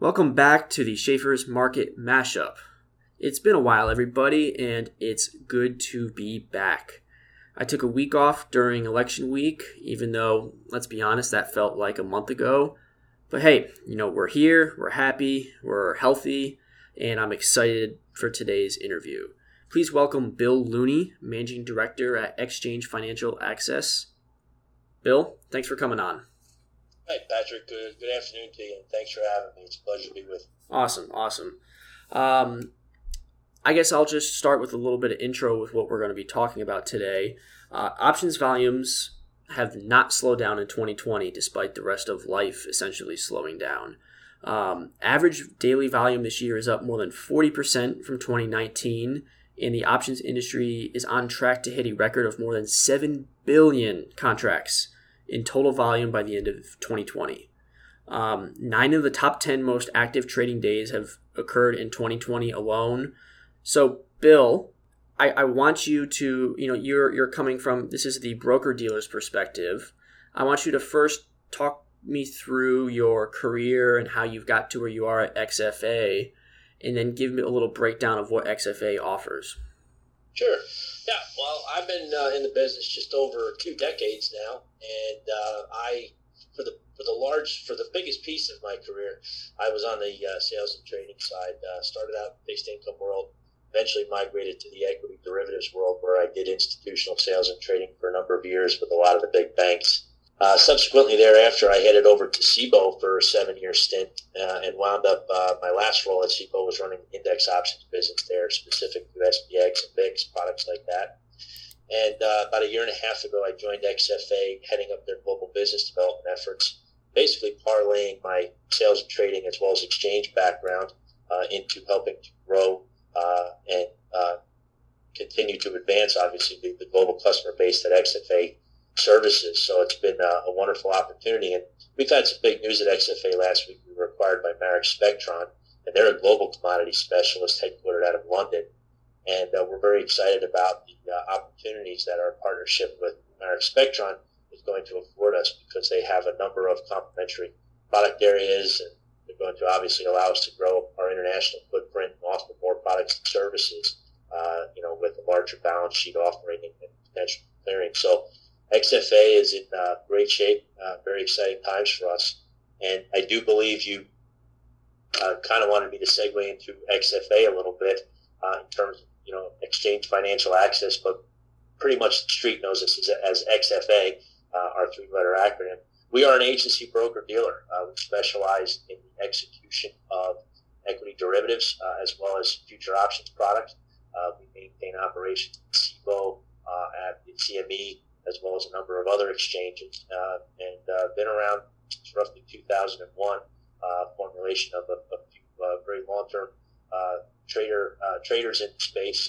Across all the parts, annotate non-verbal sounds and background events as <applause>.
Welcome back to the Schaeffer's Market Mashup. It's been a while, everybody, and it's good to be back. I took a week off during election week, even though, let's be honest, that felt like a month ago. But hey, you know, we're here, we're happy, we're healthy, and I'm excited for today's interview. Please welcome Bill Looney, Managing Director at Exchange Financial Access. Bill, thanks for coming on. Hi, Patrick. Good, good afternoon to you, and thanks for having me. It's a pleasure to be with you. Awesome, awesome. Um, I guess I'll just start with a little bit of intro with what we're going to be talking about today. Uh, options volumes have not slowed down in 2020, despite the rest of life essentially slowing down. Um, average daily volume this year is up more than 40% from 2019, and the options industry is on track to hit a record of more than 7 billion contracts in total volume by the end of 2020. Um, nine of the top 10 most active trading days have occurred in 2020 alone. So, Bill, I, I want you to, you know, you're, you're coming from, this is the broker dealer's perspective. I want you to first talk me through your career and how you've got to where you are at XFA, and then give me a little breakdown of what XFA offers. Sure. Yeah. Well, I've been uh, in the business just over two decades now, and uh, I, for the for the large for the biggest piece of my career, I was on the uh, sales and trading side. Uh, started out in fixed income world, eventually migrated to the equity derivatives world, where I did institutional sales and trading for a number of years with a lot of the big banks. Uh, subsequently, thereafter, I headed over to Cboe for a seven-year stint uh, and wound up. Uh, my last role at Cboe was running index options business there, specific to SPX and VIX products like that. And uh, about a year and a half ago, I joined XFA, heading up their global business development efforts, basically parlaying my sales and trading as well as exchange background uh, into helping to grow and continue to advance, obviously, the, the global customer base that XFA services. So it's been a, a, wonderful opportunity. And we've had some big news at XFA last week. We were acquired by Marex Spectron, and they're a global commodity specialist headquartered out of London. And uh, we're very excited about the uh, opportunities that our partnership with Marex Spectron is going to afford us because they have a number of complementary product areas and they're going to obviously allow us to grow our international footprint and offer more products and services, uh, you know, with a larger balance sheet offering and, potential clearing. So XFA is in uh, great shape. Uh, very exciting times for us, and I do believe you uh, kind of wanted me to segue into XFA a little bit uh, in terms of you know exchange financial access, but pretty much the street knows us as, as XFA, uh, our three-letter acronym. We are an agency broker dealer. Uh, we specialize in the execution of equity derivatives as well as future options products. we maintain operations in Cboe, at the CME as well as a number of other exchanges, uh, and uh, been around since roughly 2001. Uh, formulation of a, a few very long-term trader traders in the space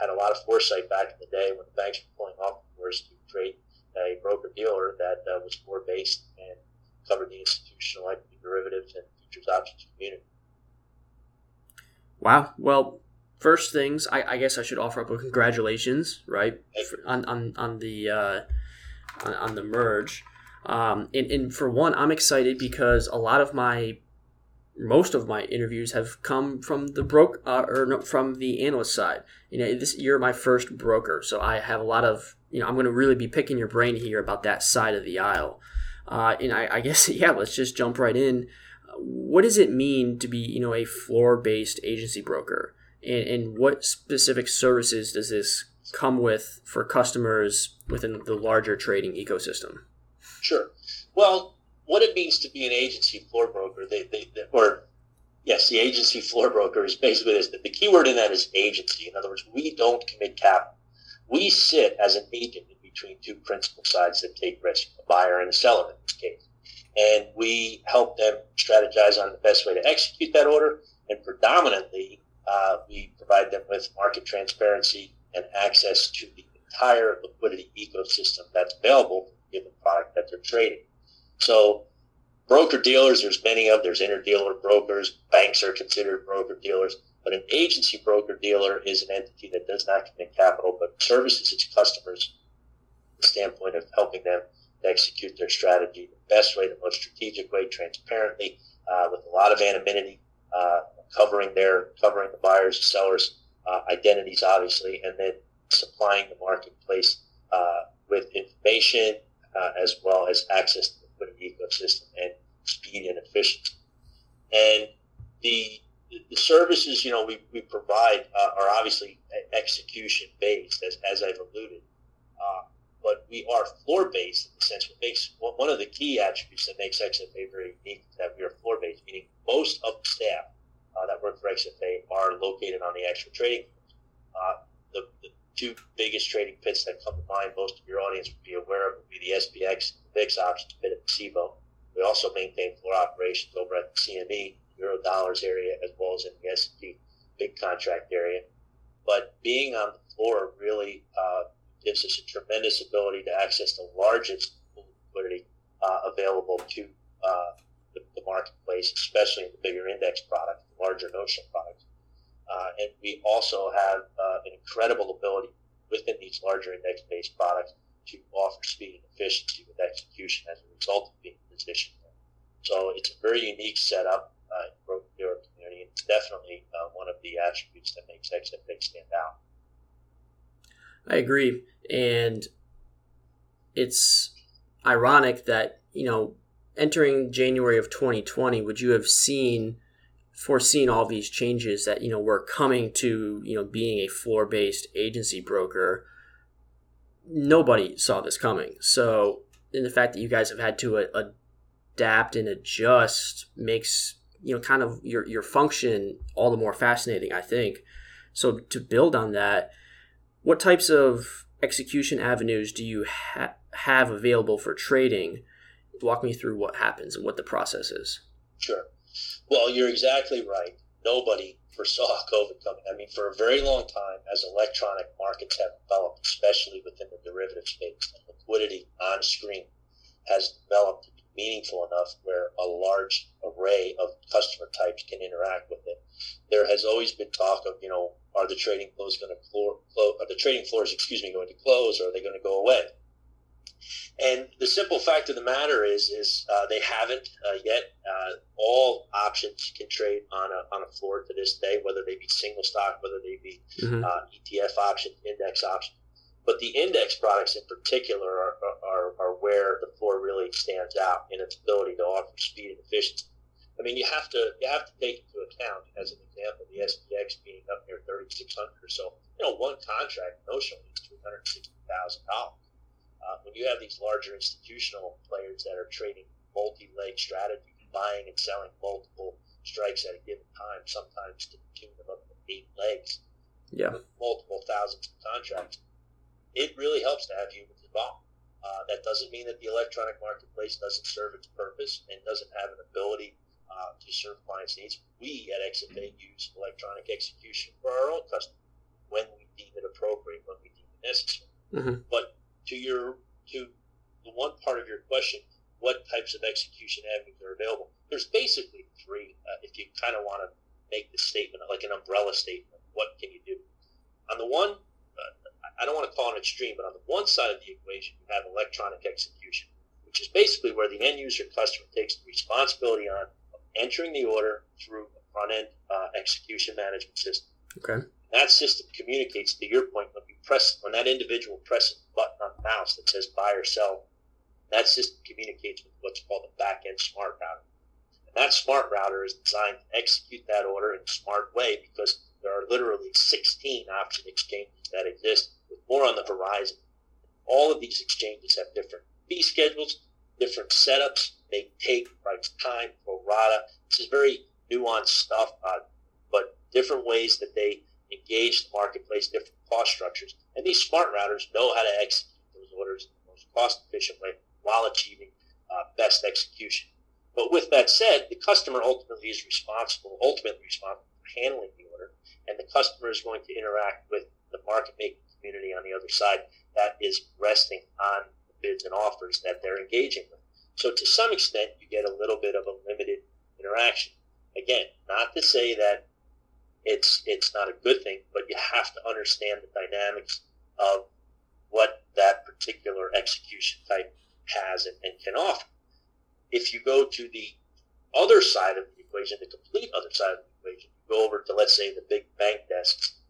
had a lot of foresight back in the day when the banks were pulling off the doors to trade a broker dealer that was more based and covered the institutional equity derivatives and futures options community. Wow. Well, first things, I, I, guess I should offer up a congratulations, right, on on on the uh, on, on, the merge. Um, and, and for one, I'm excited because a lot of my most of my interviews have come from the broke uh, or no, from the analyst side. You know, this you're my first broker, so I have a lot of you know I'm going to really be picking your brain here about that side of the aisle. Uh, and I, I guess <laughs> yeah, let's just jump right in. What does it mean to be you know a floor based agency broker? and, and what specific services does this come with for customers within the larger trading ecosystem? Sure. Well, what it means to be an agency floor broker, they, they, they or yes, the agency floor broker is basically this. The key word in that is agency. In other words, we don't commit capital. We sit as an agent in between two principal sides that take risk, a buyer and a seller in this case. And we help them strategize on the best way to execute that order. And predominantly, uh, we provide them with market transparency and access to the entire liquidity ecosystem that's available given product that they're trading. So broker dealers, there's many of. There's interdealer brokers. Banks are considered broker dealers. But an agency broker dealer is an entity that does not commit capital but services its customers from the standpoint of helping them to execute their strategy the best way, the most strategic way, transparently, uh, with a lot of anonymity, uh, covering their covering the buyers, sellers' uh, identities, obviously, and then supplying the marketplace uh, with information uh, as well as access the ecosystem and speed and efficiency. And the the services you know we, we provide uh, are obviously execution based as, as I've alluded uh, but we are floor based in the sense what makes one of the key attributes that makes XFA very unique is that we are floor based meaning most of the staff uh, that work for XFA are located on the actual trading uh, the, the, two biggest trading pits that come to mind most of your audience would be aware of would be the SPX VIX options at the CBOE we also maintain floor operations over at the CME euro dollars area as well as in the S&P big contract area. But being on the floor really uh, gives us a tremendous ability to access the largest liquidity uh, available to uh, the, the, marketplace, especially in the bigger index products, larger notional products. Uh, and we also have uh, an incredible ability within these larger index-based products to offer speed and efficiency with execution as a result of being positioned there. So it's a very unique setup uh, broker dealer community. It's definitely uh, one of the attributes that makes XFA stand out. I agree, and it's ironic that you know entering January of 2020, would you have seen foreseen all these changes that you know were coming to you know being a floor based agency broker? Nobody saw this coming. So, in the fact that you guys have had to uh, adapt and adjust makes you know kind of your your function all the more fascinating i think. So to build on that what types of execution avenues do you ha- have available for trading? Walk me through what happens and what the process is. Sure. Well you're exactly right nobody foresaw <laughs> covid coming i mean for a very long time as electronic markets have developed especially within the derivative space liquidity on screen has developed meaningful enough where a large array of customer types can interact with it. There has always been talk of, you know, are the trading floors going to close? Are the trading floors, excuse me, going to close, or are they going to go away? And the simple fact of the matter is, is uh, they haven't uh, yet. Uh, all options can trade on a, on a floor to this day, whether they be single stock, whether they be mm-hmm. Uh, ETF options, index options. But the index products in particular are, are, are where the floor really stands out in its ability to offer speed and efficiency. I mean, you have to you have to take into account, as an example, the SPX being up near 3,600 or so. You know, one contract notionally is $360,000. Uh, when you have these larger institutional players that are trading multi-leg strategy, buying and selling multiple strikes at a given time, sometimes to the tune of up to eight legs, yeah, multiple thousands of contracts it really helps to have humans involved. Uh, that doesn't mean that the electronic marketplace doesn't serve its purpose and doesn't have an ability uh, to serve clients' needs. We at XFA use electronic execution for our own customers when we deem it appropriate, when we deem it necessary. Mm-hmm. But to your to the one part of your question, what types of execution avenues are available? There's basically three. Uh, if you kind of want to make the statement like an umbrella statement, what can you do? On the one I don't want to call it extreme, but on the one side of the equation, you have electronic execution, which is basically where the end user customer takes the responsibility on entering the order through a front end uh, execution management system. Okay. That system communicates to your point when you press when that individual presses the button on the mouse that says buy or sell. That system communicates with what's called a back end smart router. And that smart router is designed to execute that order in a smart way because there are literally 16 option exchanges that exist with more on the horizon. All of these exchanges have different fee schedules, different setups. They take price time, pro rata. This is very nuanced stuff, uh, but different ways that they engage the marketplace, different cost structures. And these smart routers know how to execute those orders in the most cost efficient way while achieving uh, best execution. But with that said, the customer ultimately is responsible, ultimately responsible for handling the order, and the customer is going to interact with the market making community on the other side that is resting on the bids and offers that they're engaging with. So to some extent, you get a little bit of a limited interaction. Again, not to say that it's it's not a good thing, but you have to understand the dynamics of what that particular execution type has and, and can offer. If you go to the other side of the equation, the complete other side of the equation, you go over to let's say the big bank desks,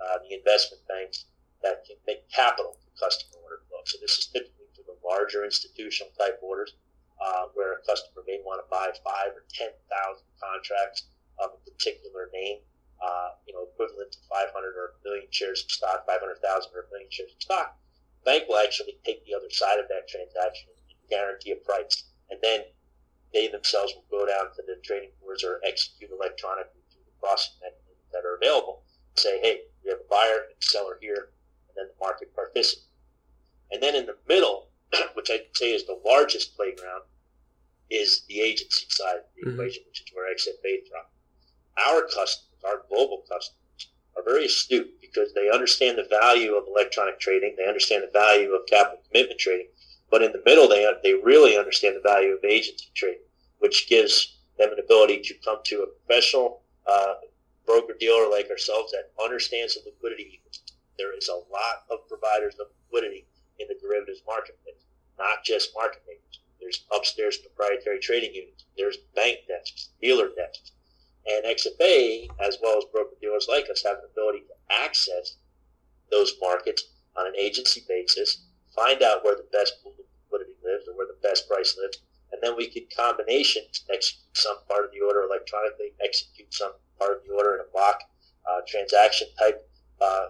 uh, the investment banks that can make capital for customer order flow. So this is typically for the larger institutional type orders uh, where a customer may want to buy five or ten thousand contracts of a particular name uh, you know, equivalent to 500 or a million shares of stock, 500,000 or a million shares of stock, the bank will actually take the other side of that transaction and guarantee a price. And then they themselves will go down to the trading floors or execute electronically through the processing mechanisms that are available and say, hey, we have a buyer and a seller here, and then the market participates. And then in the middle, <clears throat> which I'd say is the largest playground, is the agency side of the mm-hmm. equation, which is where XFA from. Our customers our global customers, are very astute because they understand the value of electronic trading. They understand the value of capital commitment trading. But in the middle, they, they really understand the value of agency trading, which gives them an ability to come to a professional uh, broker dealer like ourselves that understands the liquidity. There is a lot of providers of liquidity in the derivatives marketplace, not just market makers. There's upstairs proprietary trading units. There's bank desks, dealer desks. And XFA, as well as broker dealers like us, have an ability to access those markets on an agency basis, find out where the best liquidity lives or where the best price lives, and then we can combination execute some part of the order electronically, execute some part of the order in a block uh, transaction type uh,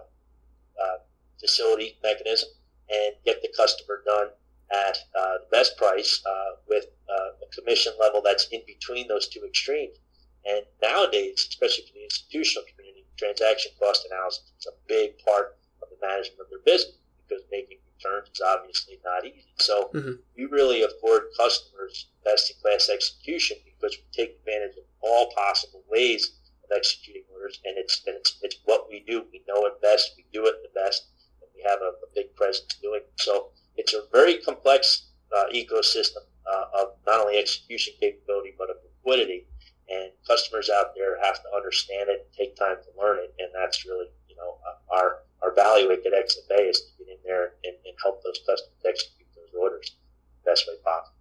uh, facility mechanism, and get the customer done at uh, the best price uh, with uh, a commission level that's in between those two extremes and nowadays, especially for the institutional community, transaction cost analysis is a big part of the management of their business because making returns is obviously not easy. So mm-hmm. we really afford customers best in class execution because we take advantage of all possible ways of executing orders, and it's and it's, it's what we do. We know it best. We do it the best, and we have a, a big presence doing it. So it's a very complex uh, ecosystem uh, of not only execution capability but of liquidity and customers out there have to understand it and take time to learn it. And that's really, you know, our, our value at XFA is to get in there and, and help those customers execute those orders the best way possible.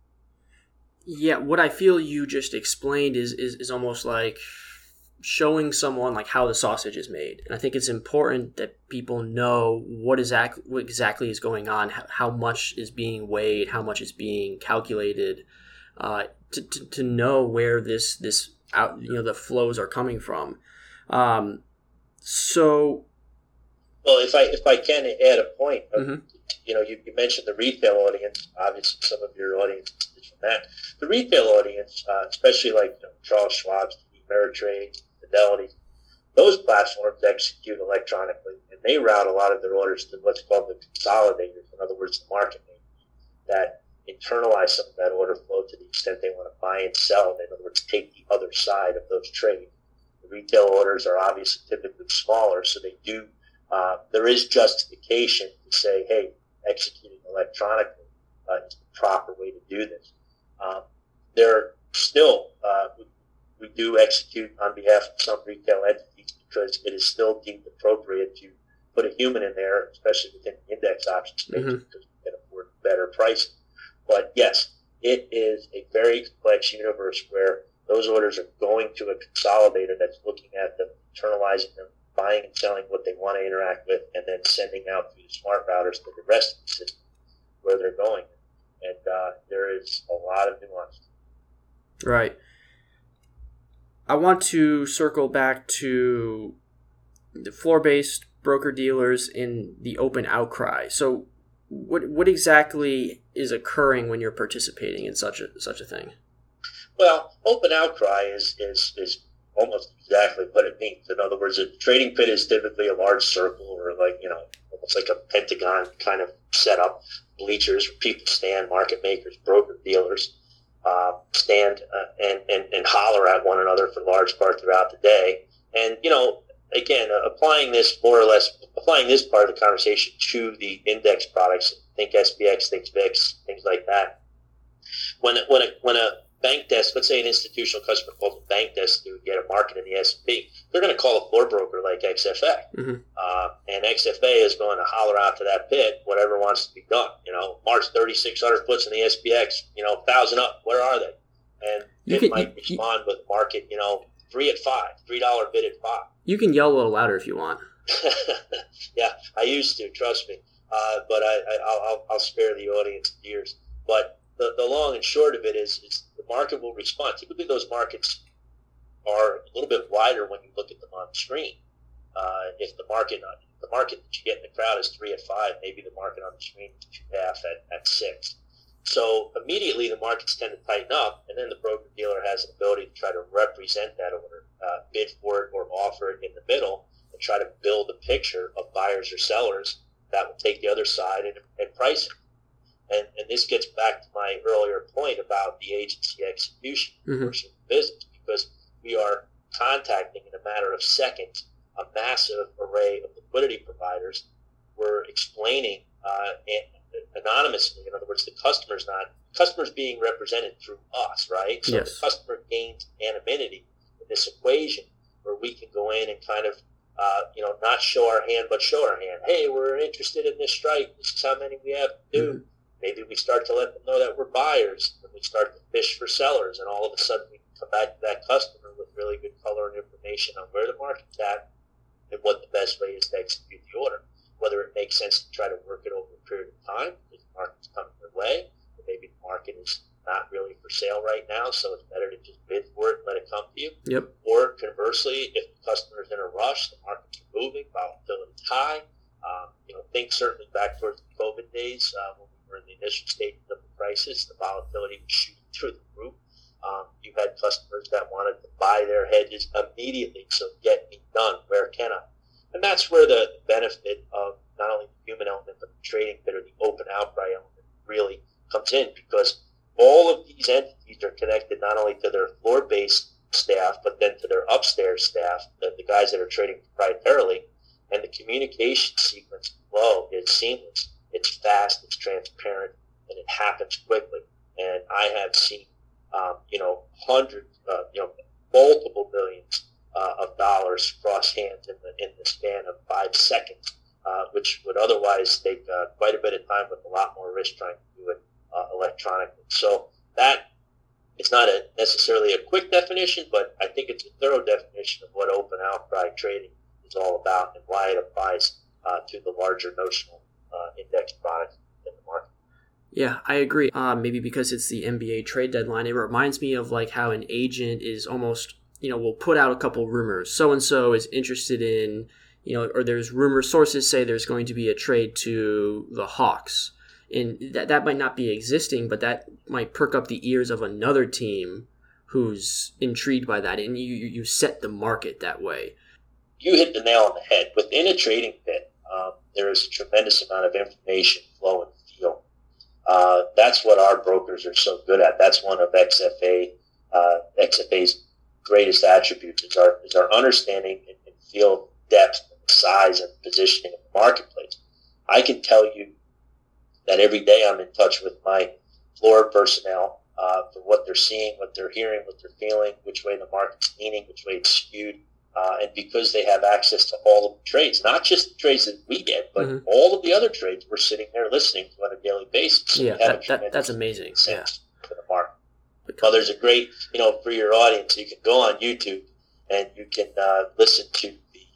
Yeah, what I feel you just explained is, is, is almost like showing someone like how the sausage is made. And I think it's important that people know what exactly what exactly is going on, how, how much is being weighed, how much is being calculated, uh, to, to, to know where this this out you know the flows are coming from. Um, so, well, if I if I can add a point, mm-hmm. you know, you, you, mentioned the retail audience. Obviously, some of your audience is from that. The retail audience, uh, especially like you know, Charles Schwab's, Ameritrade, Fidelity, those platforms execute electronically, and they route a lot of their orders to what's called the consolidators. In other words, the market that internalize some of that order flow to the extent they want to buy and sell. In other words, take the other side of those trades. The retail orders are obviously typically smaller, so they do. Uh, there is justification to say, hey, executing electronically uh, is the proper way to do this. Um, there still uh, we, we do execute on behalf of some retail entities because it is still deemed appropriate to put a human in there, especially within the index options space, mm-hmm. because we can afford better pricing. But yes, it is a very complex universe where those orders are going to a consolidator that's looking at them, internalizing them, buying and selling what they want to interact with, and then sending out through the smart routers to the rest of the system where they're going. And uh, there is a lot of nuance. Right. I want to circle back to the floor based broker dealers in the open outcry. So, what what exactly is occurring when you're participating in such a such a thing? Well, open outcry is is is almost exactly what it means. In other words, a trading pit is typically a large circle or like you know almost like a pentagon kind of setup, bleachers where people stand, market makers, broker dealers. Uh, stand uh, and, and, and holler at one another for large part throughout the day. And, you know, again, applying this more or less, applying this part of the conversation to the index products, think SPX, think VIX, things like that. When when a, when a bank desk, let's say an institutional customer calls a bank desk to get a market in the S&P, they're going to call a floor broker like XFA. Mm-hmm. Uh, and XFA is going to holler out to that bid whatever wants to be done. You know, March 3,600 puts in the SPX, you know, 1,000 up. Where are they? And you it might you, respond you, with market, you know, three at five, $3 bid at five. You can yell a little louder if you want. <laughs> yeah, I used to, trust me. Uh, but I, will spare the audience years. But the, the long and short of it is, is the market will respond. Typically, those markets are a little bit wider when you look at them on the screen. Uh, if the market the market that you get in the crowd is three at five, maybe the market on the screen is two half at, at six. So immediately the markets tend to tighten up, and then the broker dealer has an ability to try to represent that order, uh, bid for it or offer it in the middle, and try to build a picture of buyers or sellers that will take the other side and, and price it. And, and this gets back to my earlier point about the agency execution mm-hmm. the business, because we are contacting in a matter of seconds a massive array of liquidity providers. We're explaining uh, anonymously, in other words, the customer's not customers being represented through us, right? So yes. the customer gains anonymity in this equation where we can go in and kind of uh, you know, not show our hand, but show our hand. Hey, we're interested in this strike. This is how many we have to do. Mm-hmm. Maybe we start to let them know that we're buyers, and we start to fish for sellers, and all of a sudden we come back to that customer with really good color and information on where the market's at and what the best way is to execute the order. Whether it makes sense to try to work it over a period of time because the market's coming their way, or maybe the market is not really for sale right now, so it's better to just bid for it and let it come to you. Yep. Or conversely, if the customer's in a rush, the market's moving, volatility's high. Um, you know, think certainly back towards the COVID days uh, when we were in the initial stages of the crisis, the volatility was shooting through the roof. Um, you had customers that wanted to buy their hedges immediately, so get me done. Where can I? And that's where the benefit of not only the human element, but the trading pit or the open outcry element really comes in because all of these entities are connected not only to their floor based staff, but then to their upstairs staff, the, the guys that are trading proprietarily. And the communication sequence flow is seamless. It's fast, it's transparent, and it happens quickly. And I have seen, um, you know, hundreds, uh, you know, multiple millions uh, of dollars cross hands in the, in the span of five seconds, uh, which would otherwise take uh, quite a bit of time with a lot more risk trying to do it uh, electronically. So that it's not a necessarily a quick definition, but I think it's a thorough definition of what open outcry trading is all about and why it applies uh, to the larger notional uh, index products in the market. Yeah, I agree. Uh, maybe because it's the NBA trade deadline, it reminds me of like how an agent is almost, you know, will put out a couple rumors. So and so is interested in, you know, or there's rumor sources say there's going to be a trade to the Hawks and that that might not be existing, but that might perk up the ears of another team who's intrigued by that, and you you set the market that way. You hit the nail on the head. Within a trading pit, um, there is a tremendous amount of information flow and feel. Uh, that's what our brokers are so good at. That's one of XFA uh, XFA's greatest attributes is our is our understanding and, and feel depth, and size, and positioning of the marketplace. I can tell you that every day I'm in touch with my floor personnel uh, for what they're seeing, what they're hearing, what they're feeling, which way the market's leaning, which way it's skewed. Uh, and because they have access to all of the trades, not just the trades that we get, but mm-hmm. all of the other trades we're sitting there listening to on a daily basis. Yeah, that, that, that's amazing. Yeah. For the market. Well, there's a great, you know, for your audience, you can go on YouTube and you can uh, listen to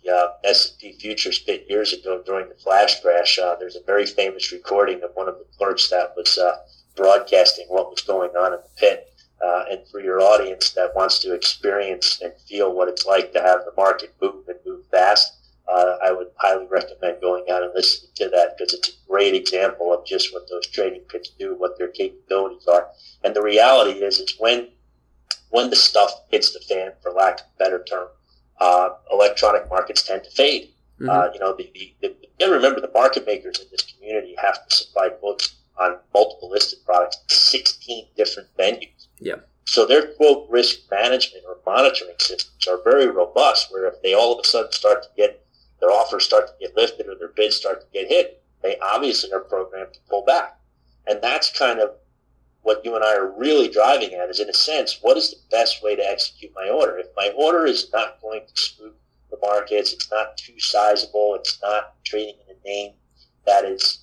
uh, S&P futures pit years ago during the flash crash. Uh, there's a very famous recording of one of the clerks that was uh, broadcasting what was going on in the pit. Uh, and for your audience that wants to experience and feel what it's like to have the market move and move fast, uh, I would highly recommend going out and listening to that because it's a great example of just what those trading pits do, what their capabilities are. And the reality is, it's when when the stuff hits the fan, for lack of a better term, uh, electronic markets tend to fade. Mm-hmm. Uh, you know, the, the, the, you gotta remember the market makers in this community have to supply books on multiple listed products, 16 different venues. Yeah. So their quote risk management or monitoring systems are very robust. Where if they all of a sudden start to get their offers start to get lifted or their bids start to get hit, they obviously are programmed to pull back, and that's kind of what you and I are really driving at is, in a sense, what is the best way to execute my order? If my order is not going to spook the markets, it's not too sizable, it's not trading in a name that is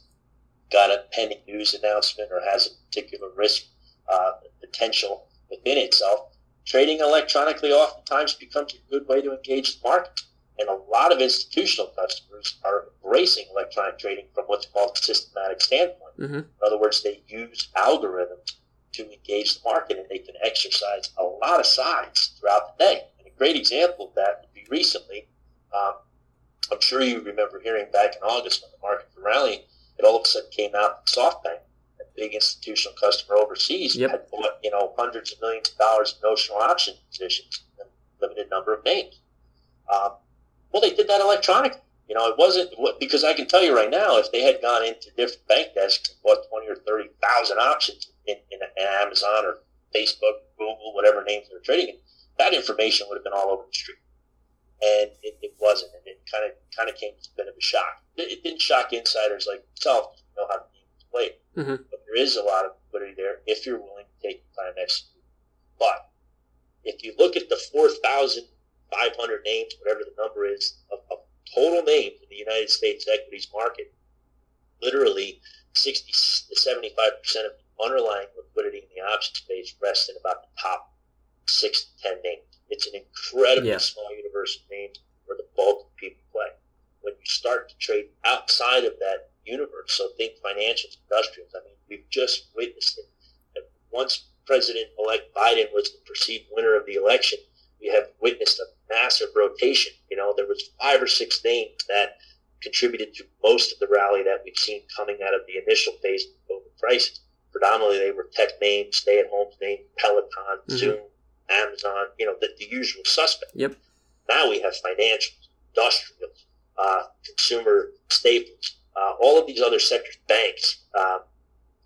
got a pending news announcement or has a particular risk uh, potential within itself, trading electronically oftentimes becomes a good way to engage the market. And a lot of institutional customers are embracing electronic trading from what's called a systematic standpoint. Mm-hmm. In other words, they use algorithms to engage the market and they can exercise a lot of sides throughout the day. And a great example of that would be recently. Um, I'm sure you remember hearing back in August when the market was rallying, it all of a sudden came out that SoftBank, a big institutional customer overseas, yep. had bought you know hundreds of millions of dollars in notional option positions in a limited number of names. Um, well, they did that electronically. You know, it wasn't because I can tell you right now, if they had gone into different bank desks and bought twenty or thirty thousand options in, in, in, Amazon or Facebook, Google, whatever names they're trading in, that information would have been all over the street. And it, it wasn't, and it kind of kind of came as a bit of a shock. It, it didn't shock insiders like myself, you know how the game is played. Mm-hmm. But there is a lot of liquidity there if you're willing to take the time to execute. But if you look at the four thousand 500 names, whatever the number is, of, of total names in the United States equities market, literally 60 to 75% of the underlying liquidity in the option space rests in about the top six to 10 names. It's an incredibly yeah. small universe of names where the bulk of people play. When you start to trade outside of that universe, so think financials, industrials, I mean, we've just witnessed it. Once President elect Biden was the perceived winner of the election, we have witnessed a massive rotation. You know, there was five or six names that contributed to most of the rally that we've seen coming out of the initial phase of the COVID crisis. Predominantly, they were tech names, stay-at-home names, Peloton, mm-hmm. Zoom, Amazon. You know, the, the usual suspect. Yep. Now we have financials, industrials, uh, consumer staples, uh, all of these other sectors, banks, uh,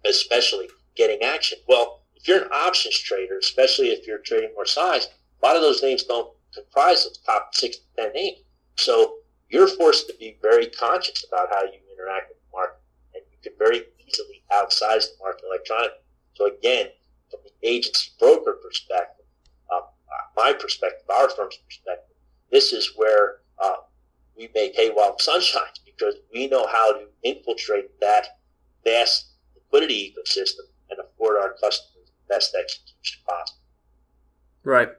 especially getting action. Well, if you're an options trader, especially if you're trading more size, a lot of those names don't comprise of top six to ten names. So you're forced to be very conscious about how you interact with the market, and you can very easily outsize the market electronically. So again, from the agency broker perspective, uh, my perspective, our firm's perspective, this is where uh, we make hay while the sun shines because we know how to infiltrate that vast liquidity ecosystem and afford our customers the best execution possible. Right.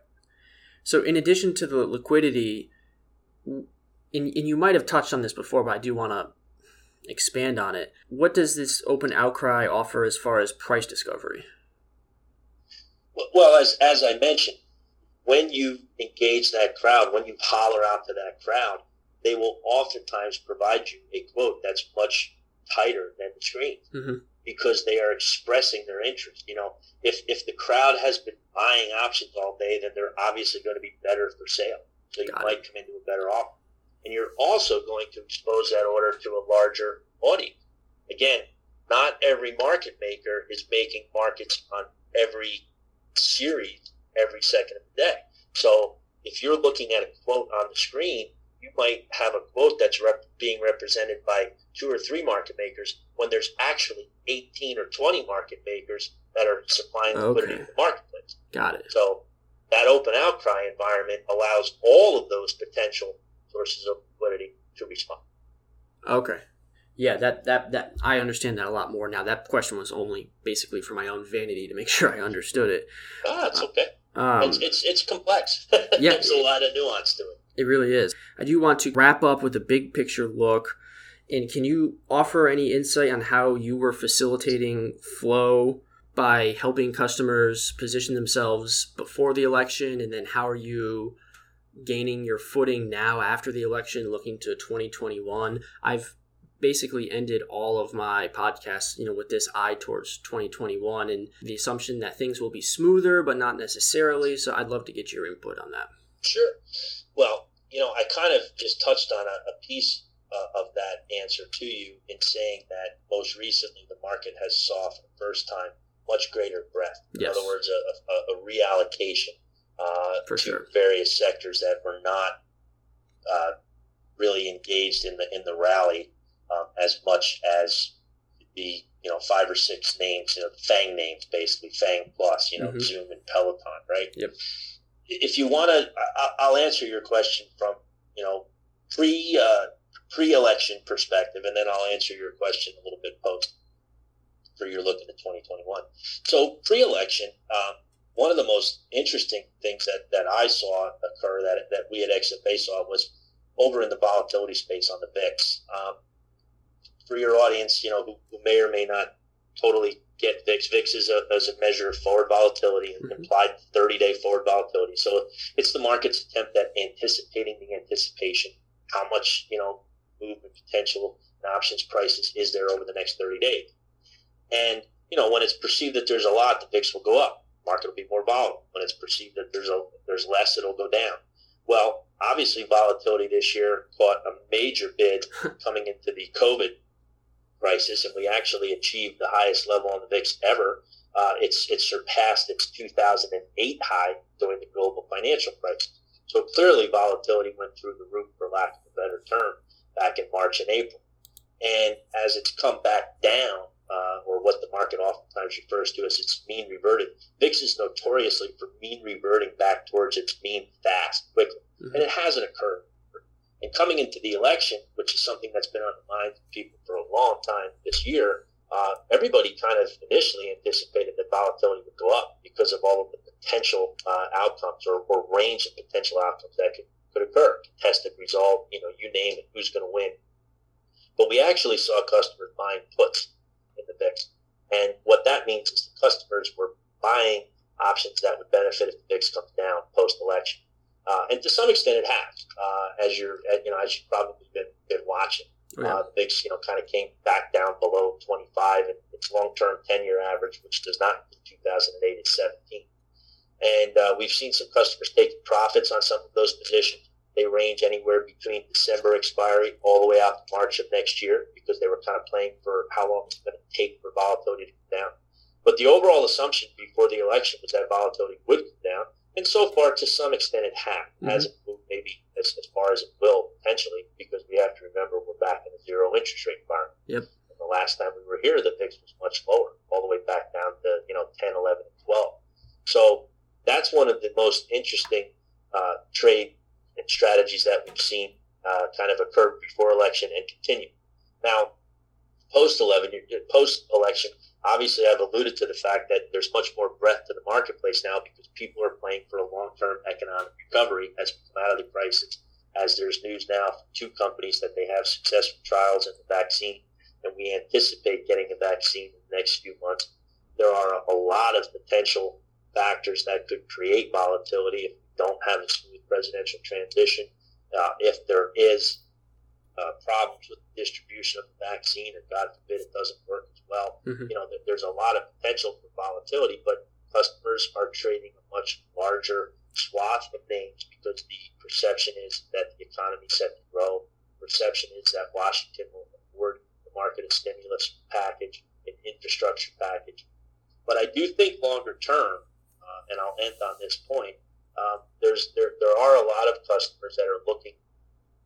So, in addition to the liquidity, and, and you might have touched on this before, but I do want to expand on it. What does this open outcry offer as far as price discovery? Well, as, as I mentioned, when you engage that crowd, when you holler out to that crowd, they will oftentimes provide you a quote that's much tighter than the screen mm-hmm. Because they are expressing their interest. You know, if if the crowd has been buying options all day, then they're obviously going to be better for sale. So you Got might it. come into a better offer. And you're also going to expose that order to a larger audience. Again, not every market maker is making markets on every series every second of the day. So if you're looking at a quote on the screen, you might have a quote that's rep- being represented by two or three market makers when there's actually 18 or 20 market makers that are supplying liquidity okay. in the marketplace. Got it. So that open outcry environment allows all of those potential sources of liquidity to respond. Okay. Yeah, that, that that I understand that a lot more now. That question was only basically for my own vanity to make <laughs> sure I understood it. Ah, it's okay. Um, it's, it's, it's complex. <laughs> yeah, there's a lot of nuance to it. It really is. I do want to wrap up with a big picture look. And can you offer any insight on how you were facilitating flow by helping customers position themselves before the election? And then how are you gaining your footing now after the election, looking to 2021? I've basically ended all of my podcasts, you know, with this eye towards 2021 and the assumption that things will be smoother, but not necessarily. So I'd love to get your input on that. Sure. Well, you know, I kind of just touched on a, a piece uh, of that answer to you in saying that most recently the market has saw for the first time much greater breadth. In yes. other words, a, a, a reallocation uh, to sure. various sectors that were not uh, really engaged in the in the rally um, as much as the you know five or six names, you know, the Fang names basically, Fang Plus, you know, mm-hmm. Zoom and Peloton, right? Yep. If you want to, I'll answer your question from you know pre uh, pre-election perspective, and then I'll answer your question a little bit post for your look into 2021. So pre-election, um, one of the most interesting things that, that I saw occur that that we at XFA saw was over in the volatility space on the VIX. Um, for your audience, you know, who, who, may or may not totally get VIX, VIX is a, is a measure of forward volatility, mm-hmm. implied 30 day forward volatility. So it's the market's attempt at anticipating the anticipation, how much, you know, movement potential and options prices is there over the next 30 days. And, you know, when it's perceived that there's a lot, the VIX will go up. Market will be more volatile. When it's perceived that there's a, there's less, it'll go down. Well, obviously volatility this year caught a major bid <laughs> coming into the COVID crisis, and we actually achieved the highest level on the VIX ever. Uh, it's it surpassed its 2008 high during the global financial crisis. So clearly, volatility went through the roof, for lack of a better term, back in March and April. And as it's come back down, uh, or what the market oftentimes refers to as its mean reverted, VIX is notoriously for mean reverting back towards its mean fast, quickly. Mm-hmm. And it hasn't occurred. And coming into the election, which is something that's been on the minds of people for a long time this year, uh, everybody kind of initially anticipated that volatility would go up because of all of the potential uh, outcomes or, or, range of potential outcomes that could, could occur. Contested result, you know, you name it, who's going to win. But we actually saw customers buying puts in the VIX. And what that means is the customers were buying options that would benefit if the VIX comes down post election. Uh, and to some extent, it has, uh, as you're, you know, as you've probably been, been watching. Oh, yeah. Uh, the VIX, you know, kind of came back down below 25, and its long-term 10-year average, which does not include 2008, is 17. And uh, we've seen some customers taking profits on some of those positions. They range anywhere between December expiry all the way out to March of next year because they were kind of playing for how long it's going to take for volatility to come down. But the overall assumption before the election was that volatility would come down. And so far, to some extent, it has. Mm-hmm. Moved maybe as, as far as it will potentially because we have to remember we're back in a zero interest rate environment. Yep. And the last time we were here, the VIX was much lower, all the way back down to, you know, 10, 11, and 12. So that's one of the most interesting uh, trade and strategies that we've seen uh, kind of occur before election and continue. Now, post eleven, post election, obviously, I've alluded to the fact that there's much more breadth to the marketplace now because people are playing for a long term economic recovery as we come out of the crisis. As there's news now from two companies that they have successful trials in the vaccine, and we anticipate getting a vaccine in the next few months. There are a lot of potential factors that could create volatility if we don't have a smooth presidential transition. Uh, if there is uh, problems with the distribution of the vaccine, or God forbid it doesn't work as well, mm-hmm. you know, there's a lot of potential for volatility, but customers are trading a much larger swath of names because the perception is that the economy is set to grow. Perception is that Washington will award the market a stimulus package, an infrastructure package. But I do think longer term, uh, and I'll end on this point, um, there's there, there are a lot of customers that are looking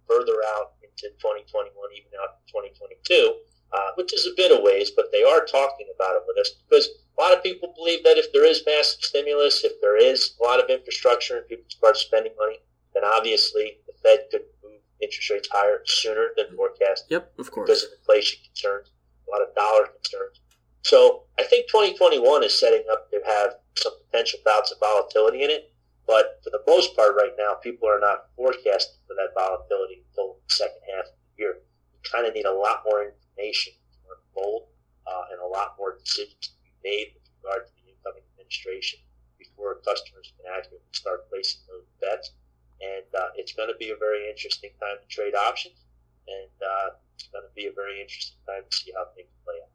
further out into 2021, even out to 2022, uh, which is a bit of ways, but they are talking about it with us because a lot of people believe that if there is massive stimulus, if there is a lot of infrastructure and people start spending money, then obviously the Fed could move interest rates higher sooner than forecast. Yep, of course. Because of inflation concerns, a lot of dollar concerns. So I think 2021 is setting up to have some potential bouts of volatility in it. But for the most part, right now, people are not forecasting for that volatility until the second half of the year. We kind of need a lot more information to unfold uh, and a lot more decisions to be made with regard to the incoming administration before customers can accurately start placing those bets. And uh, it's going to be a very interesting time to trade options, and uh, it's going to be a very interesting time to see how things play out.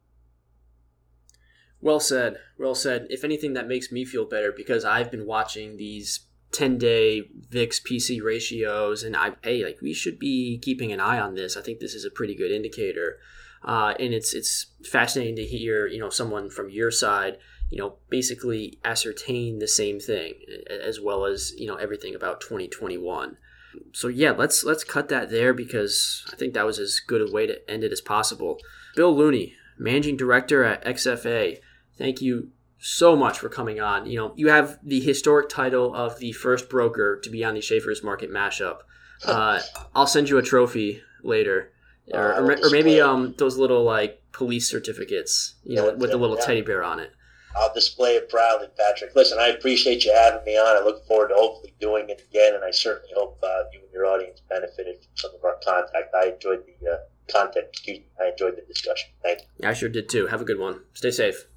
Well said. Well said. If anything, that makes me feel better because I've been watching these 10 day VIX PC ratios, and I, hey, like we should be keeping an eye on this. I think this is a pretty good indicator. Uh, and it's it's fascinating to hear you know someone from your side you know basically ascertain the same thing as well as you know everything about 2021 so yeah let's let's cut that there because i think that was as good a way to end it as possible bill looney managing director at XFA. Thank you so much for coming on. You know, you have the historic title of the first broker to be on the Schaeffer's Market mashup. <laughs> Uh, I'll send you a trophy later, or, or, or maybe um those little like police certificates, you know, with the little yeah. teddy bear on it. I'll display it proudly, Patrick. Listen, I appreciate you having me on. I look forward to hopefully doing it again, and I certainly hope uh, you and your audience benefited from some of our contact. I enjoyed the uh, content. Excuse me. I enjoyed the discussion. Thank you. I sure did too. Have a good one. Stay safe.